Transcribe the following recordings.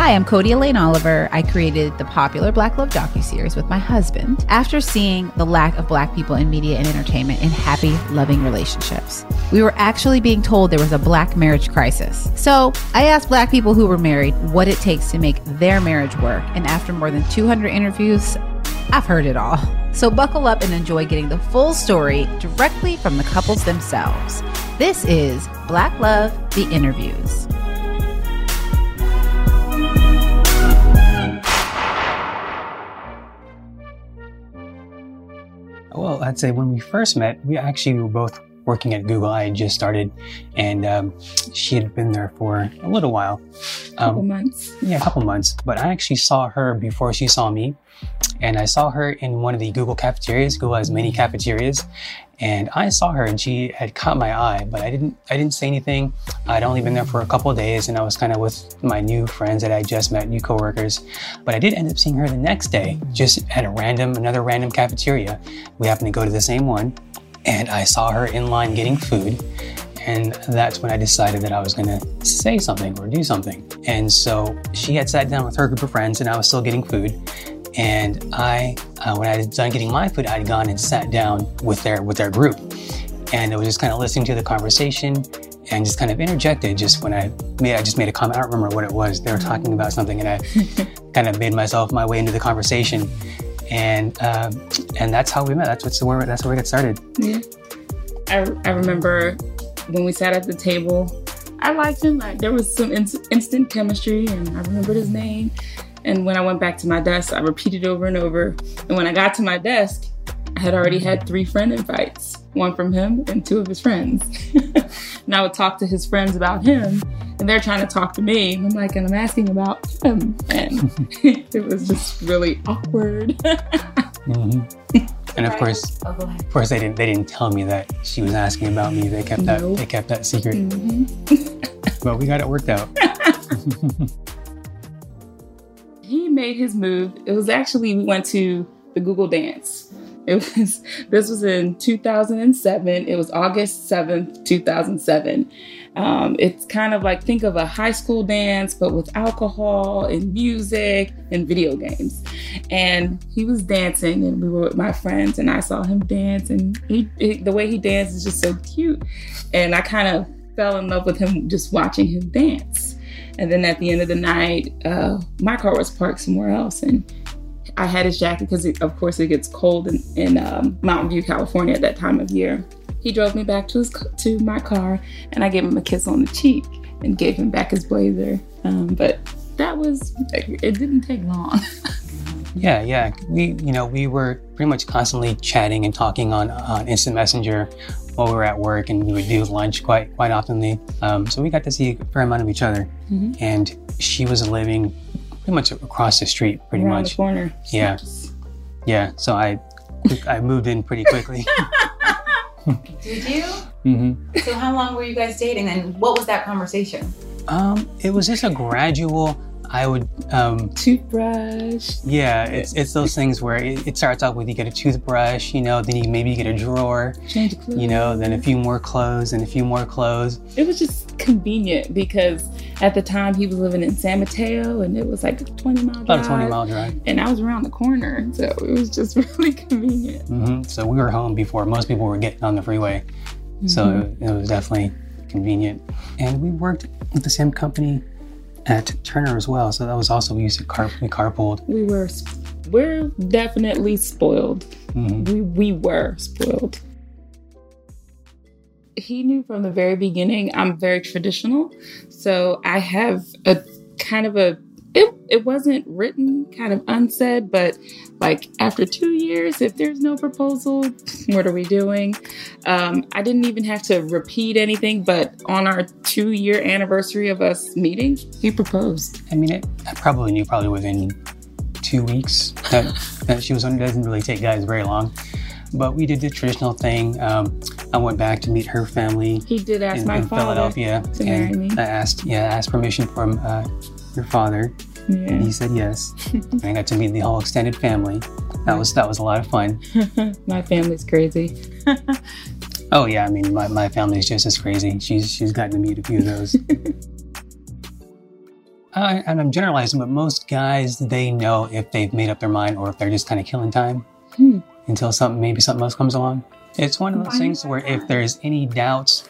Hi, I'm Codie Elaine Oliver. I created the popular Black Love docuseries with my husband after seeing the lack of Black people in media and entertainment in happy, loving relationships. We were actually being told there was a Black marriage crisis. So I asked Black people who were married what it takes to make their marriage work. And after more than 200 interviews, I've heard it all. So buckle up and enjoy getting the full story directly from the couples themselves. This is Black Love, the interviews. Well, I'd say when we first met, we actually were both working at Google. I had just started, and um, she had been there for a little while. Um, couple months. Yeah, a couple months. But I actually saw her before she saw me, and I saw her in one of the Google cafeterias. Google has many cafeterias, and I saw her, and she had caught my eye, but I didn't. I didn't say anything. I'd only been there for a couple days, and I was kind of with my new friends that I just met, new coworkers. But I did end up seeing her the next day, just at a random, another random cafeteria. We happened to go to the same one, and I saw her in line getting food. And that's when I decided that I was to say something or do something. And so she had sat down with her group of friends, and I was still getting food. And I, uh, when I was done getting my food, I'd gone and sat down with their with their group, and I was just kind of listening to the conversation and just kind of interjected just when I made I just made a comment. I don't remember what it was. They were talking about something, and I kind of made myself my way into the conversation, and um, and that's how we met. That's what's where that's where we got started. Yeah, I, I remember when we sat at the table. I liked him. Like, there was some in- instant chemistry, and I remembered his name. And when I went back to my desk, I repeated over and over. And when I got to my desk, I had already had three friend invites one from him and two of his friends. and I would talk to his friends about him, and they're trying to talk to me. And I'm like, and I'm asking about him. And it was just really awkward. mm-hmm. And of course, oh, of course, they didn't. They didn't tell me that she was asking about me. They kept that. They kept that secret. Mm-hmm. but we got it worked out he made his move. It was actually we went to the Google Dance. It was this was in 2007. It was August 7th, 2007. Um, it's kind of like think of a high school dance, but with alcohol and music and video games. And he was dancing, and we were with my friends, and I saw him dance, and he, the way he danced is just so cute. And I kind of fell in love with him just watching him dance. And then at the end of the night, uh, my car was parked somewhere else, and I had his jacket because, of course, it gets cold in, in um, Mountain View, California at that time of year. He drove me back to his to my car, and I gave him a kiss on the cheek and gave him back his blazer. Um, but that was it. Didn't take long. yeah, yeah. We, you know, we were pretty much constantly chatting and talking on on Instant Messenger while we were at work, and we would do lunch quite quite oftenly. Um, so we got to see a fair amount of each other. Mm-hmm. And she was living pretty much across the street, pretty Around much. The corner. Yeah, yeah. So I I moved in pretty quickly. Did you? Mm-hmm. So how long were you guys dating, and what was that conversation? Um, it was just a gradual I would um, toothbrush. Yeah, it's it's those things where it, it, starts off with you get a toothbrush, you know, then you maybe get a drawer, change clothes, you know, then a few more clothes and a few more clothes. It was just convenient because at the time he was living in San Mateo and it was like a twenty mile drive. About a twenty mile drive. And I was around the corner, so it was just really convenient. Mm-hmm. So we were home before most people were getting on the freeway, mm-hmm. so it was definitely convenient. And we worked with the same company at Turner as well. So that was also we used to car we carpooled. We were we're definitely spoiled. Mm-hmm. We we were spoiled. He knew from the very beginning I'm very traditional. So I have a kind of a it, wasn't written kind of unsaid but like after two years if there's no proposal what are we doing um, i didn't even have to repeat anything but on our two year anniversary of us meeting he proposed i mean it, i probably knew probably within two weeks that, that she was on it doesn't really take guys very long but we did the traditional thing. Um, I went back to meet her family. He did ask in, my in father Philadelphia, to marry me. I asked, yeah, I asked permission from uh, your father, yeah. and he said yes. and I got to meet the whole extended family. That was that was a lot of fun. my family's crazy. oh yeah, I mean my, my family's just as crazy. She's she's gotten to meet a few of those. uh, and I'm generalizing, but most guys they know if they've made up their mind or if they're just kind of killing time Hmm. until something maybe something else comes along. It's one of those things where if there's any doubts,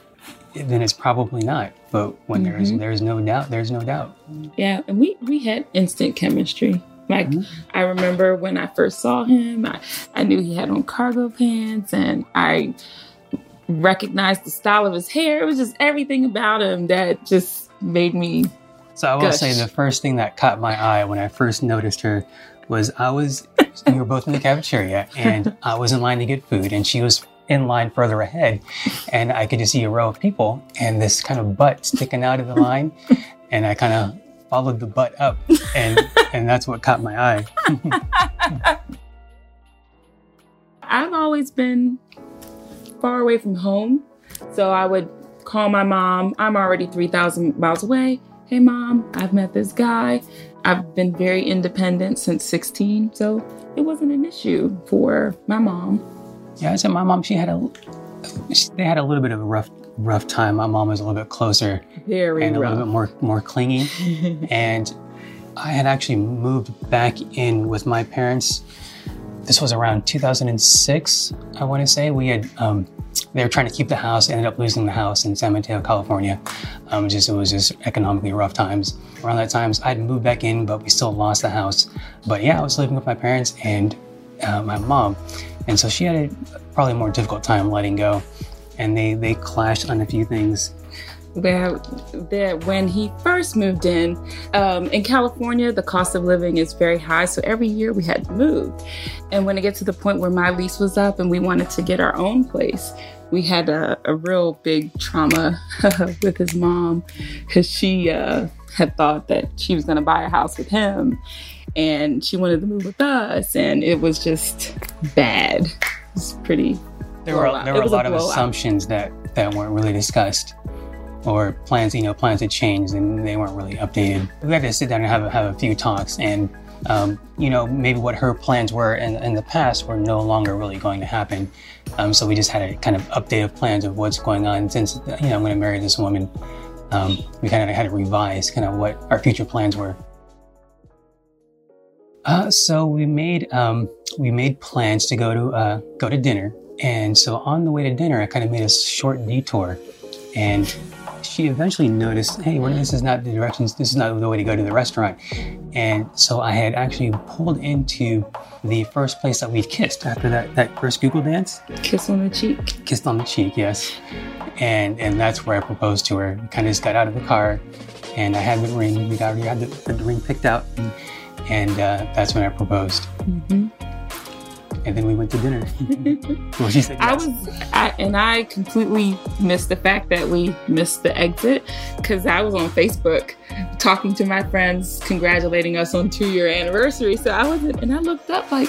then it's probably not. But when there's Mhm. there's no doubt, there's no doubt. Yeah, and we we had instant chemistry. Like Mhm. I remember when I first saw him, I, I knew he had on cargo pants and I recognized the style of his hair. It was just everything about him that just made me So I will say the first thing that caught my eye when I first noticed her was I was we were both in the cafeteria and I was in line to get food and she was in line further ahead and I could just see a row of people and this kind of butt sticking out of the line and I kind of followed the butt up and and that's what caught my eye. I've always been far away from home. So I would call my mom. I'm already 3,000 miles away. Hey, mom, I've met this guy. I've been very independent since 16. So it wasn't an issue for my mom. Yeah, I said my mom she had a they had a little bit of a rough rough time. My mom was a little bit closer Very and a little bit more more clingy. and I had actually moved back in with my parents. This was around 2006, I want to say. We had um, they were trying to keep the house, ended up losing the house in San Mateo, California. Um, just it was just economically rough times. Around that times, I'd moved back in, but we still lost the house. But yeah, I was living with my parents and uh, my mom, and so she had a probably more difficult time letting go. And they they clashed on a few things. that, that when he first moved in um, in california the cost of living is very high so every year we had to move and when it gets to the point where my lease was up and we wanted to get our own place we had a, a real big trauma with his mom because she uh, had thought that she was going to buy a house with him and she wanted to move with us and it was just bad it's pretty There were blowout. there were a was a lot of assumptions that that weren't really discussed, or plans you know plans had changed and they weren't really updated. We had to sit down and have a, have a few talks, and um, you know maybe what her plans were in, in the past were no longer really going to happen. Um, so we just had a kind of update of plans of what's going on since you know I'm going to marry this woman. Um, we kind of had to revise kind of what our future plans were. Uh, so we made um, we made plans to go to uh, go to dinner, and so on the way to dinner, I kind of made a short detour, and she eventually noticed, hey, well, this is not the directions. This is not the way to go to the restaurant, and so I had actually pulled into the first place that we'd kissed after that that first Google dance, kiss on the cheek kissed on the cheek, yes, and and that's where I proposed to her. Kind of just got out of the car, and I had the ring. We got we had the, the ring picked out. And, and uh, that's when I proposed. hmm And then we went to dinner. well, she said I was, I, and I completely missed the fact that we missed the exit because I was on Facebook talking to my friends, congratulating us on two year anniversary. So I wasn't, and I looked up like,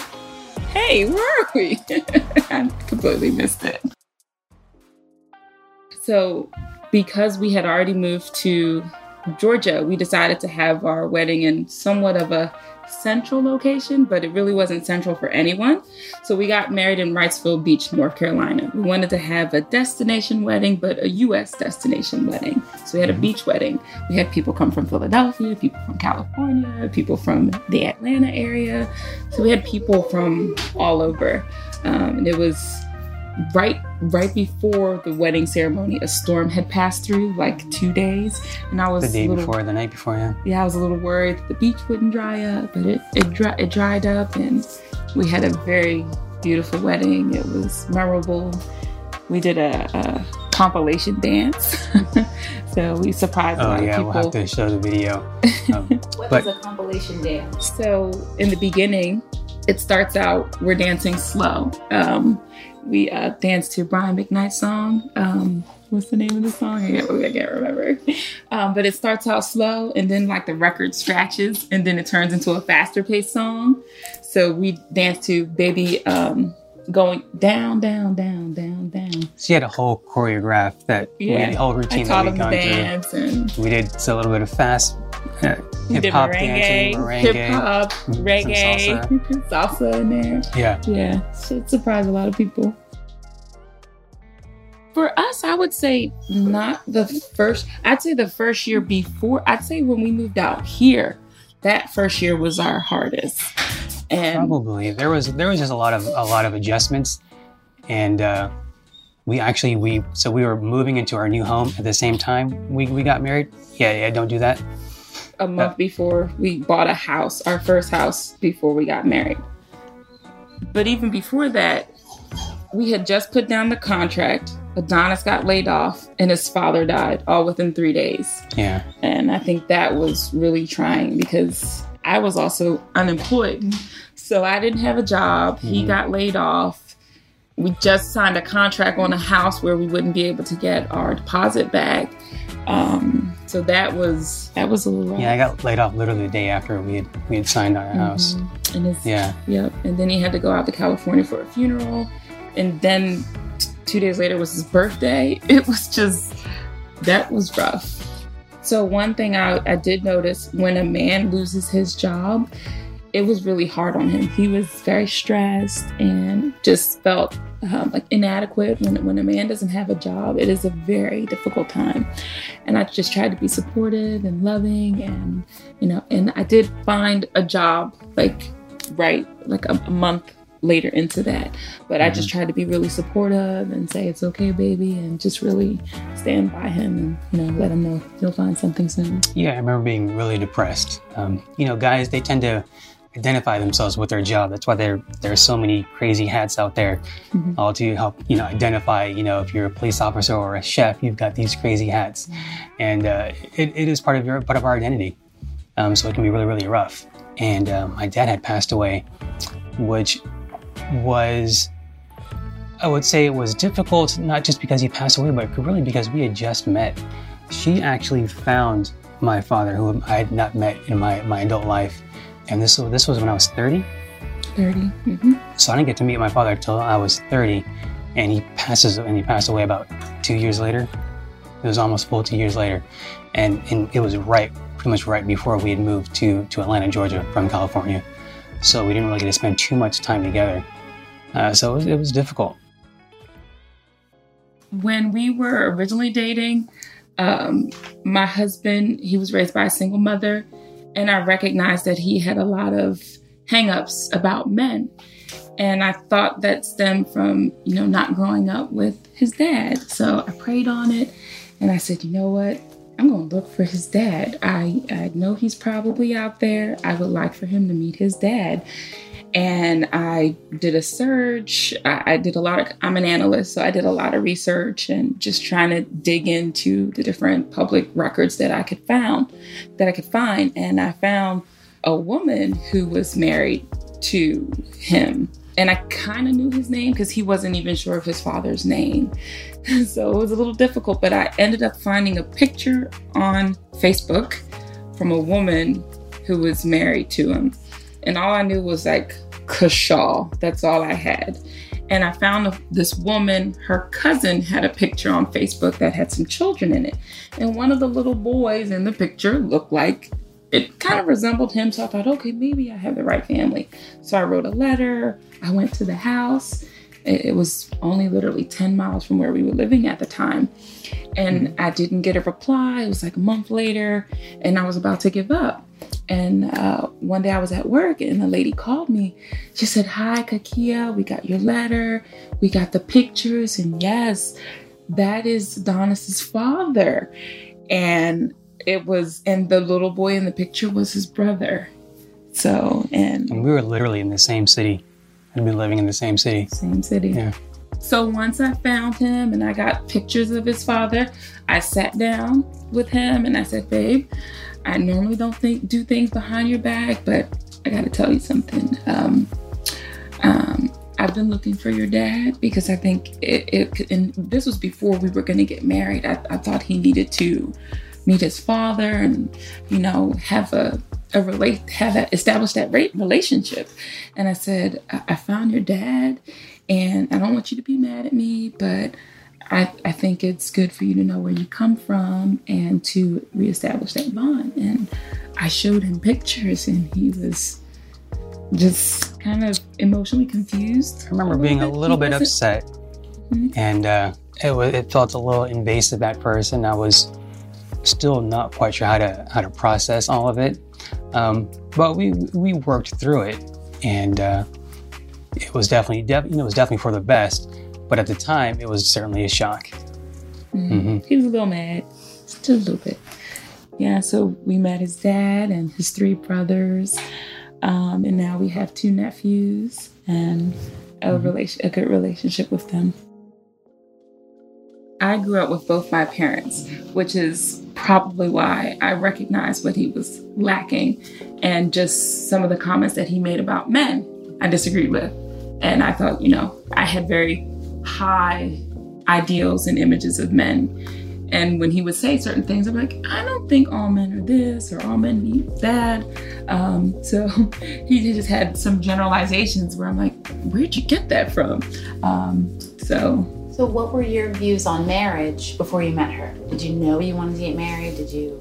hey, where are we? I completely missed it. So, because we had already moved to Georgia, we decided to have our wedding in somewhat of a central location, but it really wasn't central for anyone. So we got married in Wrightsville Beach, North Carolina. We wanted to have a destination wedding, but a US destination wedding. So we had a Mhm. beach wedding. We had people come from Philadelphia, people from California, people from the Atlanta area. So we had people from all over. Um, and it was right right before the wedding ceremony a storm had passed through like two days and i was the day a little, before, the night before, yeah. yeah, I was a little worried that the beach wouldn't dry up, but it it, dry, it dried up, and we had a very beautiful wedding. It was memorable. We did a, a compilation dance, so we surprised a Oh lot yeah, of we'll have to show the video. Um, What But- is a compilation dance? So in the beginning, it starts out we're dancing slow. Um, we uh, dance to Brian McKnight's song. Um, what's the name of the song? I can't, I can't remember. Um, but it starts out slow, and then like the record scratches, and then it turns into a faster paced song. So we dance to "Baby." Um, going down, down, down, down, down. she had a whole choreograph that we had a whole I routine that we'd gone to through. dance and We did a little bit of fast uh, hip hop dancing, merengue, hip hop, reggae, salsa in there. Yeah. Yeah, so it surprised a lot of people. For us, I would say not the first. I'd say the first year before. I'd say when we moved out here, that first year was our hardest. And Probably there was there was just a lot of a lot of adjustments, and uh, we actually we so we were moving into our new home at the same time we, we got married. Yeah, yeah, don't do that. a month before we bought a house, our first house before we got married. But even before that, we had just put down the contract. Adonis got laid off and his father died all within three days. Yeah, And I think that was really trying because I was also unemployed. So I didn't have a job. He Mhm. got laid off. We just signed a contract on a house where we wouldn't be able to get our deposit back. Um, so that was that was a little rough. yeah. I got laid off literally the day after we had we had signed our house. Mhm. And his, Yeah, Yep. And then he had to go out to California for a funeral. And then two days later was his birthday. It was just, that was rough. So, one thing I, I did notice when a man loses his job, it was really hard on him. He was very stressed and just felt um, like inadequate. When, when a man doesn't have a job, it is a very difficult time. And I just tried to be supportive and loving and, you know, and I did find a job like right like a, a month later into that. But I just tried to be really supportive and say it's okay, baby, and just really stand by him and you know let him know he'll find something soon. yeah. I remember being really depressed. Um, you know, guys they tend to identify themselves with their job. That's why there there are so many crazy hats out there, Mhm. all to help you know identify. You know, if you're a police officer or a chef, you've got these crazy hats, and uh, it, it is part of your part of our identity. Um, so it can be really really rough. And um, my dad had passed away, which was I would say it was difficult, not just because he passed away, but really because we had just met. She actually found my father, who I had not met in my, my adult life. And this, was- this was when I was 30. 30 Mm-hmm. So I didn't get to meet my father until I was 30. And he passes and he passed away about two years later. It was almost full two years later. And, and it was right, pretty much right before we had moved to, to Atlanta, Georgia from California. So we didn't really get to spend too much time together. Uh, so it was, it was difficult. When we were originally dating, um, my husband he was raised by a single mother, and I recognized that he had a lot of hangups about men. And I thought that stemmed from, you know, not growing up with his dad. So I prayed on it and I said, you know what? I'm going to look for his dad. I, I know he's probably out there. I would like for him to meet his dad. And I did a search. I, I did a lot of, I'm an analyst, so I did a lot of research and just trying to dig into the different public records that I could found, that I could find. And I found a woman who was married to him. And I kind of knew his name because he wasn't even sure of his father's name. so it was a little difficult, but I ended up finding a picture on Facebook from a woman who was married to him. And all I knew was like Kashaw. That's all I had. And I found this woman, her cousin had a picture on Facebook that had some children in it. And one of the little boys in the picture looked like it kind of resembled him. So I thought, okay, maybe I have the right family. So I wrote a letter. I went to the house. It, was only literally 10 miles from where we were living at the time. And I didn't get a reply. It was like a month later, and I was about to give up. And uh, one day I was at work, and the lady called me. She said, Hi, Kakia, we got your letter, we got the pictures, and yes, that is Donis's father. And it was, and the little boy in the picture was his brother. So, and And we were literally in the same city. I'd been living in the same city. same city. Yeah. So once I found him and I got pictures of his father, I sat down with him and I said, "Babe, I normally don't think do things behind your back, but I got to tell you something. Um, um, I've been looking for your dad because I think it, it could- and this was before we were going to get married. I, I thought he needed to meet his father and you know have a a relate have that establish that rate relationship and i said I, I found your dad and i don't want you to be mad at me but I, I think it's good for you to know where you come from and to reestablish that bond and i showed him pictures and he was just kind of emotionally confused I remember being a little bit upset. Mhm. And uh, it, was, it felt a little invasive at first, and I was still not quite sure how to how to process all of it. Um, but we we worked through it, and uh, it was definitely def- you know, it was definitely for the best. But at the time, it was certainly a shock. Mm-hmm. Mm-hmm. He was a little mad, just a little bit. Yeah, so we met his dad and his three brothers, um, and now we have two nephews and a mm-hmm. relation, a good relationship with them. I grew up with both my parents, which is probably why I recognized what he was lacking and just some of the comments that he made about men I disagreed with. And I thought, you know, I had very high ideals and images of men. And when he would say certain things, I'm like, I don't think all men are this or all men need that. Um, so he just had some generalizations where I'm like, where'd you get that from? Um, so so, what were your views on marriage before you met her? Did you know you wanted to get married? Did you?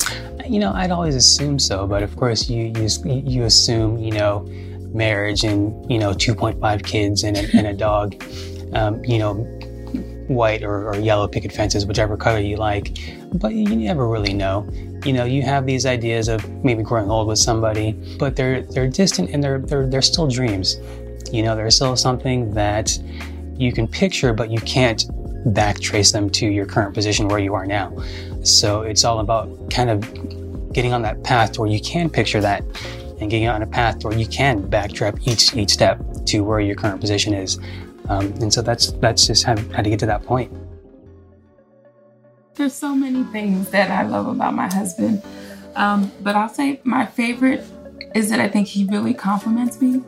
You know, I'd always assumed so, but of course, you you, you assume you know marriage and you know 2.5 kids and a, and a dog, um, you know, white or, or yellow picket fences, whichever color you like. But you never really know. You know, you have these ideas of maybe growing old with somebody, but they're they're distant and they're they're they're still dreams. You know, they're still something that you can picture, but you can't backtrace them to your current position where you are now. So it's all about kind of getting on that path where you can picture that and getting on a path where you can backtrack each each step to where your current position is. Um, and so that's that's just how, how to get to that point. There's so many things that I love about my husband, um, but I'll say my favorite is that I think he really compliments me.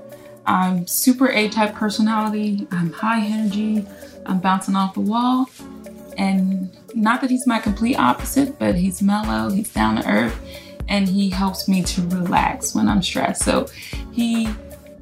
I'm super A type personality. I'm high energy. I'm bouncing off the wall. And not that he's my complete opposite, but he's mellow, he's down to earth, and he helps me to relax when I'm stressed. So he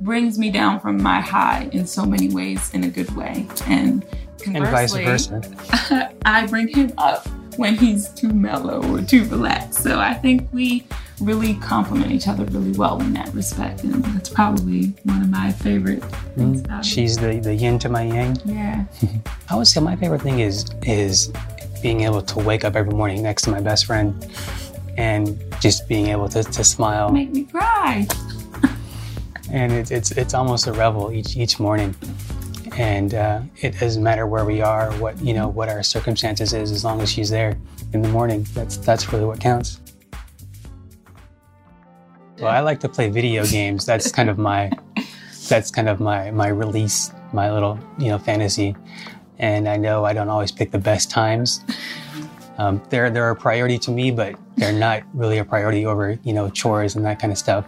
brings me down from my high in so many ways in a good way. And conversely, and vice versa. I bring him up when he's too mellow or too relaxed. So I think we really complement each other really well in that respect. And that's probably one of my favorite things mm, She's the, the yin to my yang. Yeah. I would say my favorite thing is is being able to wake up every morning next to my best friend and just being able to, to smile. Make me cry. and it, it's it's almost a revel each each morning. And uh, it doesn't matter where we are, what you know, what our circumstances is, as long as she's there in the morning. That's that's really what counts. Well, I like to play video games. That's kind of my that's kind of my my release, my little you know fantasy. And I know I don't always pick the best times. Um, they're they're a priority to me, but they're not really a priority over you know chores and that kind of stuff.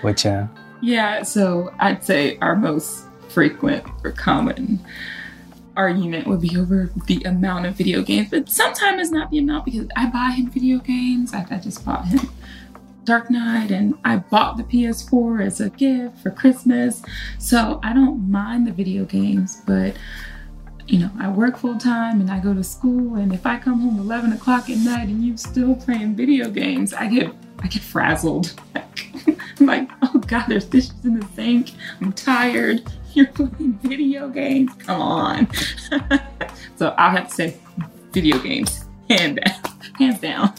Which uh, yeah, so I'd say our most frequent or common argument would be over the amount of video games, but sometimes it's not the amount because I buy him video games. I, I just bought him Dark Knight and I bought the PS4 as a gift for Christmas. So I don't mind the video games, but you know, I work full time and I go to school and if I come home 11 o'clock at night and you're still playing video games, I get I get frazzled. I'm like, oh God, there's dishes in the sink. I'm tired. You're playing video games. Come on. so I'll have to say video games, hand down, hands down.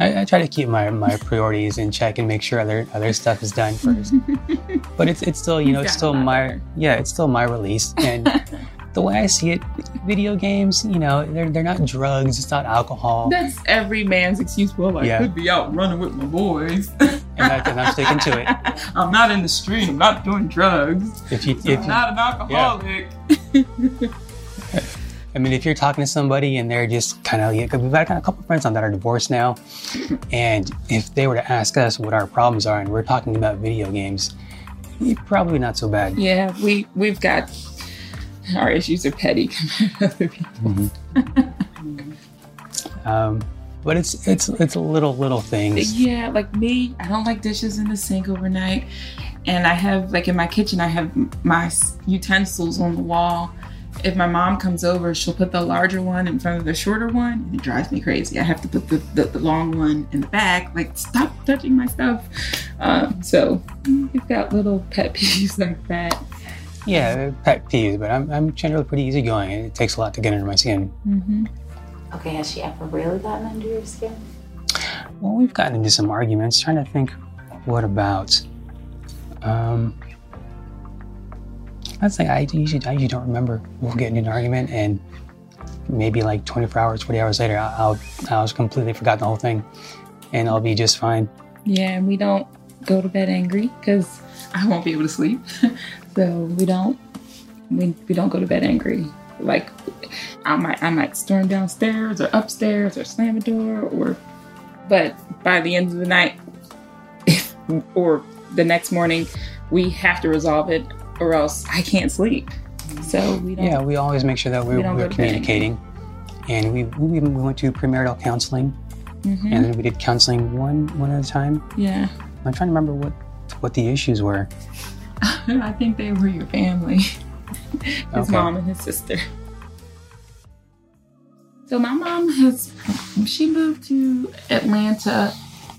I, I, try to keep my, my priorities in check and make sure other other stuff is done first. but it's it's still you know it's still my yeah it's still my release and the way I see it, video games you know they're they're not drugs. It's not alcohol. That's every man's excuse. Well, I yeah. could be out running with my boys. and, I, and I'm sticking to it. I'm not in the street. I'm not doing drugs. If you, if I'm you, not an alcoholic. Yeah. I mean, if you're talking to somebody and they're just kind of, because we've got a couple friends on that are divorced now, and if they were to ask us what our problems are, and we're talking about video games, probably not so bad. Yeah, we we've got our issues are petty compared to other people. Mm-hmm. um, but it's it's it's a little little things. Yeah, like me, I don't like dishes in the sink overnight, and I have like in my kitchen, I have my utensils on the wall if my mom comes over, she'll put the larger one in front of the shorter one, and it drives me crazy. I have to put the, the, the long one in the back. Like, stop touching my stuff. Um, so we've got little pet peeves like that. Yeah, pet peeves, but I'm, I'm generally pretty easygoing. It takes a lot to get under my skin. Mm-hmm. Okay, has she ever really gotten under your skin? Well, we've gotten into some arguments. Trying to think, what about? Um, I'd say I usually, I usually don't remember. We'll get into an argument, and maybe like 24 hours, 40 hours later, I'll, I'll, completely forgot the whole thing, and I'll be just fine. Yeah, and we don't go to bed angry because I won't be able to sleep. so we don't we, we don't go to bed angry. Like I might I might storm downstairs or upstairs or slam a door or but by the end of the night or the next morning we have to resolve it or else I can't sleep. So we don't Yeah, we always make sure that we're, We don't we're go to bed. communicating, and we, we we went to premarital counseling, Mhm. and then we did counseling one one at a time. Yeah. I'm trying to remember what what the issues were. I think they were your family. his Okay. mom and his sister. So my mom has she moved to Atlanta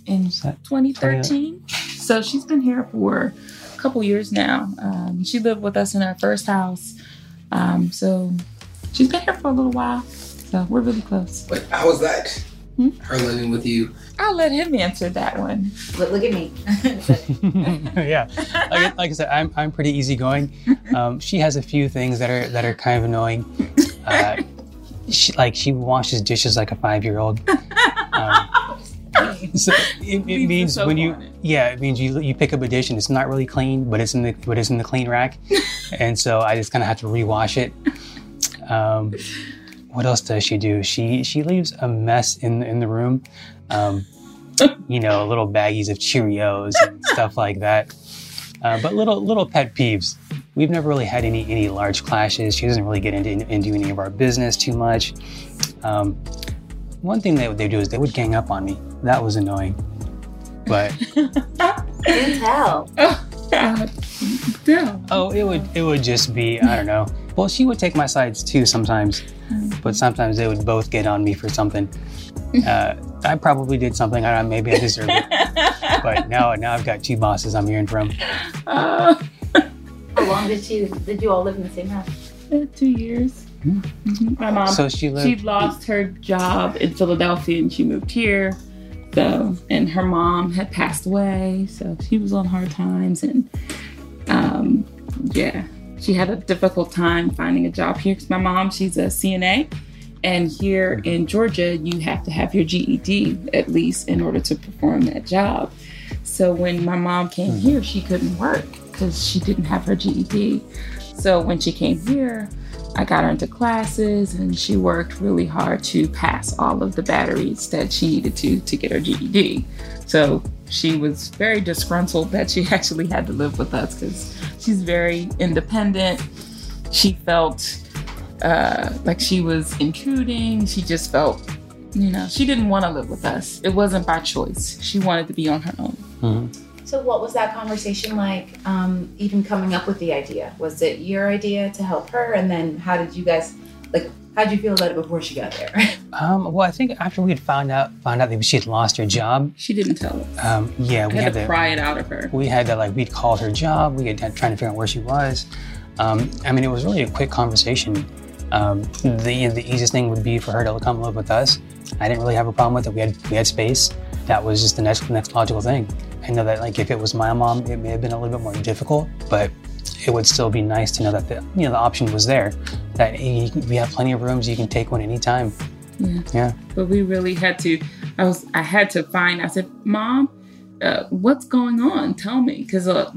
in 2013. So she's been here for couple years now. Um, she lived with us in our first house. Um, so she's been here for a little while. So we're really close. But how was that? Hmm? Her living with you. I'll let him answer that one. Look, look at me. yeah, like, like I said, I'm, I'm pretty easygoing. Um, she has a few things that are that are kind of annoying. Uh, she, like she washes dishes like a five year old. So it, it means when you it. yeah it means you you pick up a dish and it's not really clean, but it's in the but it's in the clean rack, and so I just kind of have to rewash it. Um, what else does she do? She she leaves a mess in in the room. Um, you know, little baggies of Cheerios and stuff like that. Uh, but little little pet peeves. We've never really had any any large clashes. She doesn't really get into into any of our business too much. Um, one thing they would they do is they would gang up on me. That was annoying. But Do tell. Oh, God. Yeah. oh, it would it would just be I don't know. Well, she would take my sides too sometimes, but sometimes they would both get on me for something. Uh, I probably did something. I don't know. Maybe I deserve it. But now now I've got two bosses I'm hearing from. Uh, How long did you did you all live in the same house? Two years. Mhm. My mom So she lived. she lost her job in Philadelphia and she moved here. So, and her mom had passed away, so she was on hard times. And um, yeah, she had a difficult time finding a job here because my mom, she's a CNA, and here in Georgia, you have to have your GED at least in order to perform that job. So when my mom came here, she couldn't work because she didn't have her GED. So when she came here, I got her into classes and she worked really hard to pass all of the batteries that she needed to to get her GED. So she was very disgruntled that she actually had to live with us because she's very independent. She felt uh, like she was intruding. She just felt, you know, she didn't want to live with us. It wasn't by choice. She wanted to be on her own. Mhm. So what was that conversation like? Um, even coming up with the idea, was it your idea to help her, and then how did you guys like? How did you feel about it before she got there? Um, well, I think after we had found out found out that she had lost her job, She didn't tell us. um, yeah, I we had, had to to pry it out of her. we had to like we'd called her job. We had to trying to figure out where she was. Um, I mean, it was really a quick conversation. Um, the the easiest thing would be for her to come live with us. I didn't really have a problem with it. We had we had space. That was just the next next logical thing. I know that like if it was my mom, it may have been a little bit more difficult, but it would still be nice to know that the you know the option was there. That you, we have plenty of rooms. You can take one anytime. Yeah. Yeah. but we really had to i was i had to find i said mom uh, what's going on tell me because uh,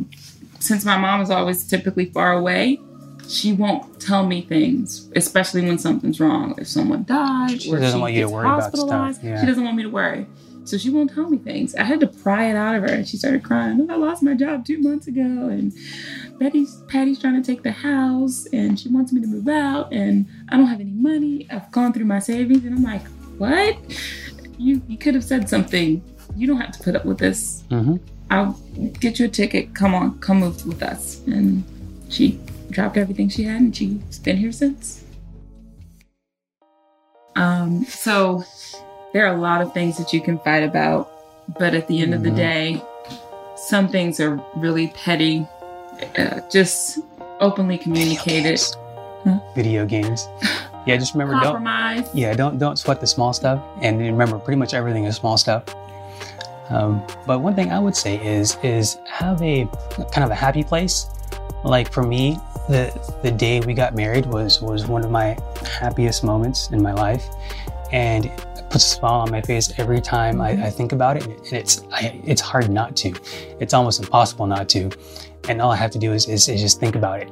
since my mom is always typically far away she won't tell me things especially when something's wrong if someone died She or doesn't she want you to worry about stuff, yeah. she doesn't want me to worry so she won't tell me things i had to pry it out of her and she started crying "Oh, i lost my job two months ago and Betty's Patty's trying to take the house and she wants me to move out and I don't have any money. I've gone through my savings and I'm like, what? You you could have said something. You don't have to put up with this. hmm I'll get you a ticket. Come on, come move with us. And she dropped everything she had and she's been here since. Um, so there are a lot of things that you can fight about, but at the end of the Mhm. day, some things are really petty. Uh, just openly communicated. Huh? Video games. Yeah, just remember don't yeah don't don't sweat the small stuff and remember pretty much everything is small stuff um, but one thing i would say is is have a kind of a happy place like for me the the day we got married was was one of my happiest moments in my life and it puts a smile on my face every time I, I think about it and it's I, it's hard not to it's almost impossible not to and all i have to do is, is, is just think about it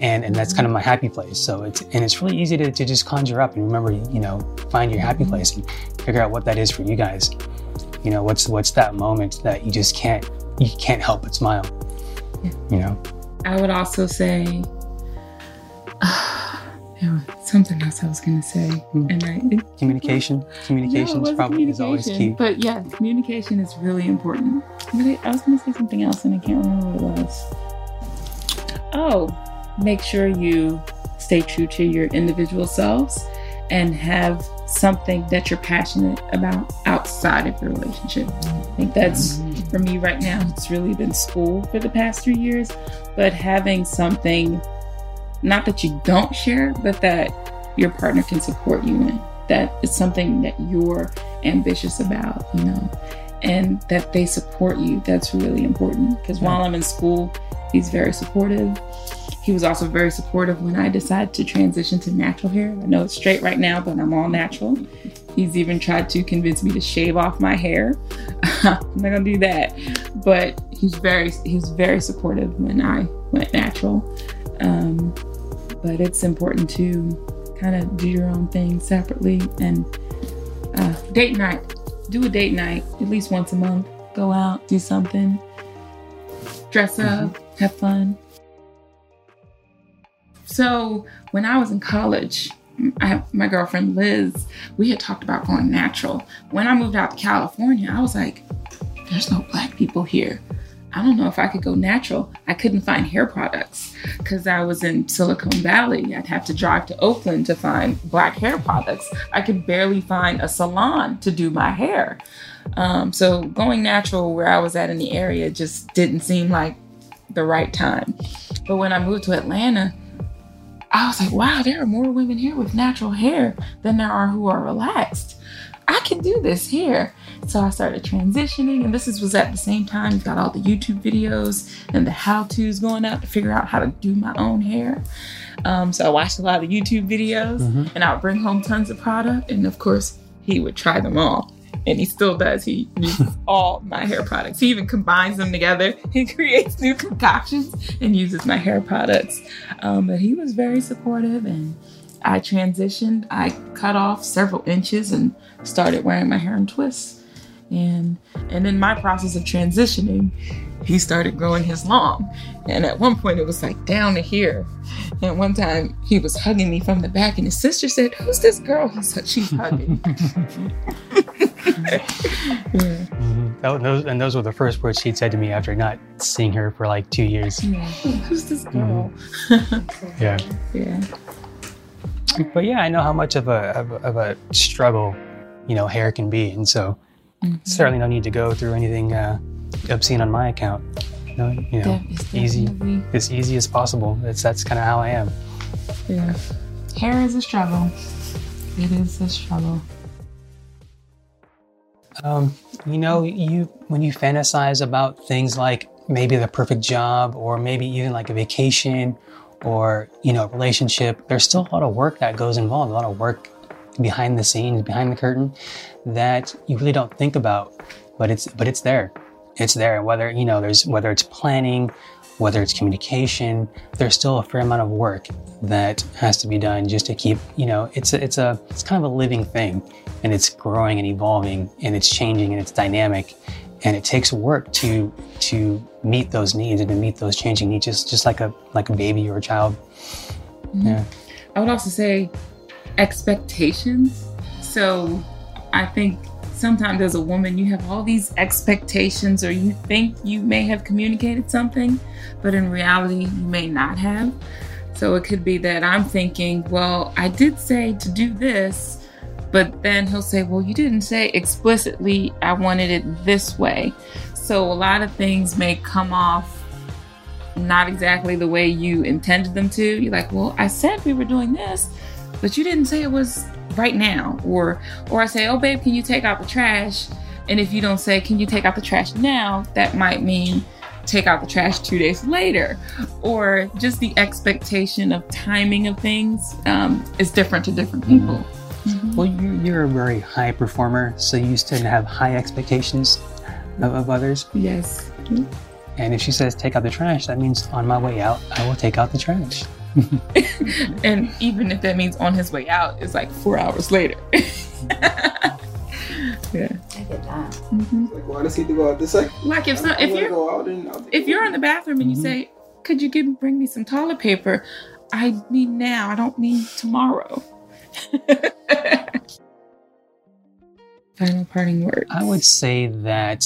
and and that's kind of my happy place. So it's and it's really easy to, to just conjure up and remember, you know, find your happy place and figure out what that is for you guys. You know, what's what's that moment that you just can't you can't help but smile. You know, I would also say was something else I was going to say, Hmm. and I it, communication, No, it communication is probably always key. But yeah, communication is really important. But I, I was going to say something else and I can't remember what it was. Oh, make sure you stay true to your individual selves and have something that you're passionate about outside of your relationship. I think that's for me right now. It's really been school for the past three years, but having something not that you don't share, but that your partner can support you in. That it's something that you're ambitious about, you know, and that they support you. That's really important. Because while I'm in school, he's very supportive. He was also very supportive when I decided to transition to natural hair. I know it's straight right now, but I'm all natural. He's even tried to convince me to shave off my hair. I'm not gonna do that, but he's very he was very supportive when I went natural. Um, but it's important to kind of do your own thing separately and uh, date night. Do a date night at least once a month. Go out, do something, dress up, have fun. So when I was in college, I, my girlfriend Liz, we had talked about going natural. When I moved out to California, I was like, "There's no black people here. I don't know if I could go natural. I couldn't find hair products because I was in Silicon Valley. I'd have to drive to Oakland to find black hair products. I could barely find a salon to do my hair. Um, so going natural where I was at in the area just didn't seem like the right time. But when I moved to Atlanta, I was like, wow, there are more women here with natural hair than there are who are relaxed. I can do this here. So I started transitioning, and this is, was at the same time, he's got all the YouTube videos and the how to's going out to figure out how to do my own hair. Um, so I watched a lot of YouTube videos, Mhm. and I would bring home tons of product, and of course, he would try them all. And he still does. He uses all my hair products. He even combines them together. He creates new concoctions and uses my hair products. Um, but he was very supportive, and I transitioned. I cut off several inches and started wearing my hair in twists. And and in my process of transitioning, he started growing his long. And at one point, it was like down to here. And one time, he was hugging me from the back, and his sister said, "Who's this girl?" He said, "She's hugging." yeah. Mhm. That, those, and those were the first words she'd said to me after not seeing her for like two years. yeah. Who's this girl? Yeah. yeah. But yeah, I know how much of a, of a, of a struggle, you know, hair can be. And so Mhm. certainly no need to go through anything uh, obscene on my account. You know, you know easy. as easy as possible. That's, that's kind of how I am. Yeah. Hair is a struggle. It is a struggle. Um, you know, you when you fantasize about things like maybe the perfect job or maybe even like a vacation or you know a relationship, there's still a lot of work that goes involved, a lot of work behind the scenes, behind the curtain that you really don't think about, but it's but it's there. It's there. Whether you know, there's whether it's planning, whether it's communication, there's still a fair amount of work that has to be done just to keep you know it's a, it's a it's kind of a living thing and it's growing and evolving and it's changing and it's dynamic and it takes work to to meet those needs and to meet those changing needs just just like a like a baby or a child mm-hmm. yeah I would also say expectations. So I think sometimes as a woman, you have all these expectations, or you think you may have communicated something, but in reality, you may not have. So it could be that I'm thinking, well, I did say to do this, but then he'll say, well, you didn't say explicitly, I wanted it this way. So a lot of things may come off not exactly the way you intended them to, you're like, well, I said we were doing this, but you didn't say it was right now. Or or I say, oh babe, can you take out the trash? And if you don't say, can you take out the trash now, that might mean take out the trash two days later. Or just the expectation of timing of things um, is different to different people. Mm-hmm. Well, you, you're a very high performer, so you tend to have high expectations of, of others. Yes. And if she says take out the trash, that means on my way out, I will take out the trash. and even if that means on his way out, it's like four hours later. yeah. I get that. Mm-hmm. Like, why does he have to go out this way? Like if some, if you're if you're in the bathroom and you mm-hmm. say, "Could you give bring me some toilet paper?" I mean now. I don't mean tomorrow. Final parting words. I would say that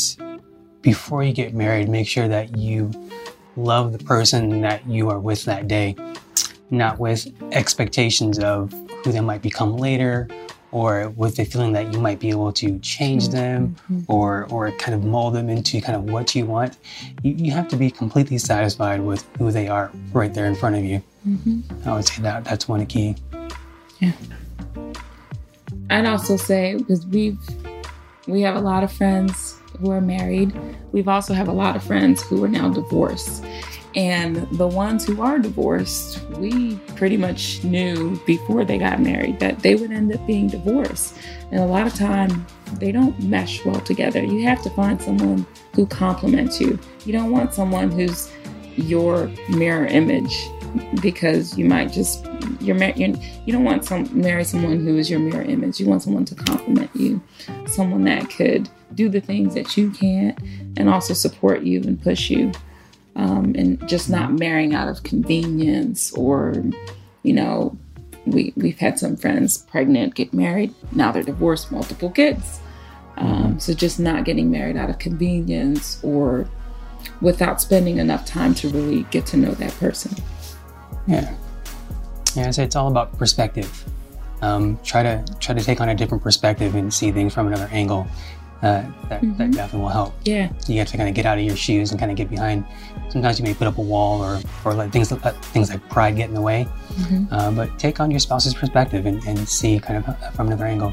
before you get married, make sure that you love the person that you are with that day, not with expectations of who they might become later or with the feeling that you might be able to change them mm-hmm. or or kind of mold them into kind of what you want. You, you have to be completely satisfied with who they are right there in front of you. Mm-hmm. I would say that that's one key. Yeah. I'd also say because we've we have a lot of friends who are married. We've also have a lot of friends who are now divorced. And the ones who are divorced, we pretty much knew before they got married that they would end up being divorced. And a lot of time they don't mesh well together. You have to find someone who complements you. You don't want someone who's your mirror image because you might just you're, you're you don't want some marry someone who is your mirror image. You want someone to complement you, someone that could do the things that you can't, and also support you and push you, um, and just not marrying out of convenience or, you know, we we've had some friends pregnant get married now they're divorced multiple kids. Um, so just not getting married out of convenience or without spending enough time to really get to know that person. Yeah. Yeah, so it's all about perspective. Um, try to try to take on a different perspective and see things from another angle. Uh, that, mm-hmm. that definitely will help. Yeah. You have to kind of get out of your shoes and kind of get behind. Sometimes you may put up a wall or, or let things let things like pride get in the way. Mm-hmm. Uh, but take on your spouse's perspective and, and see kind of uh, from another angle.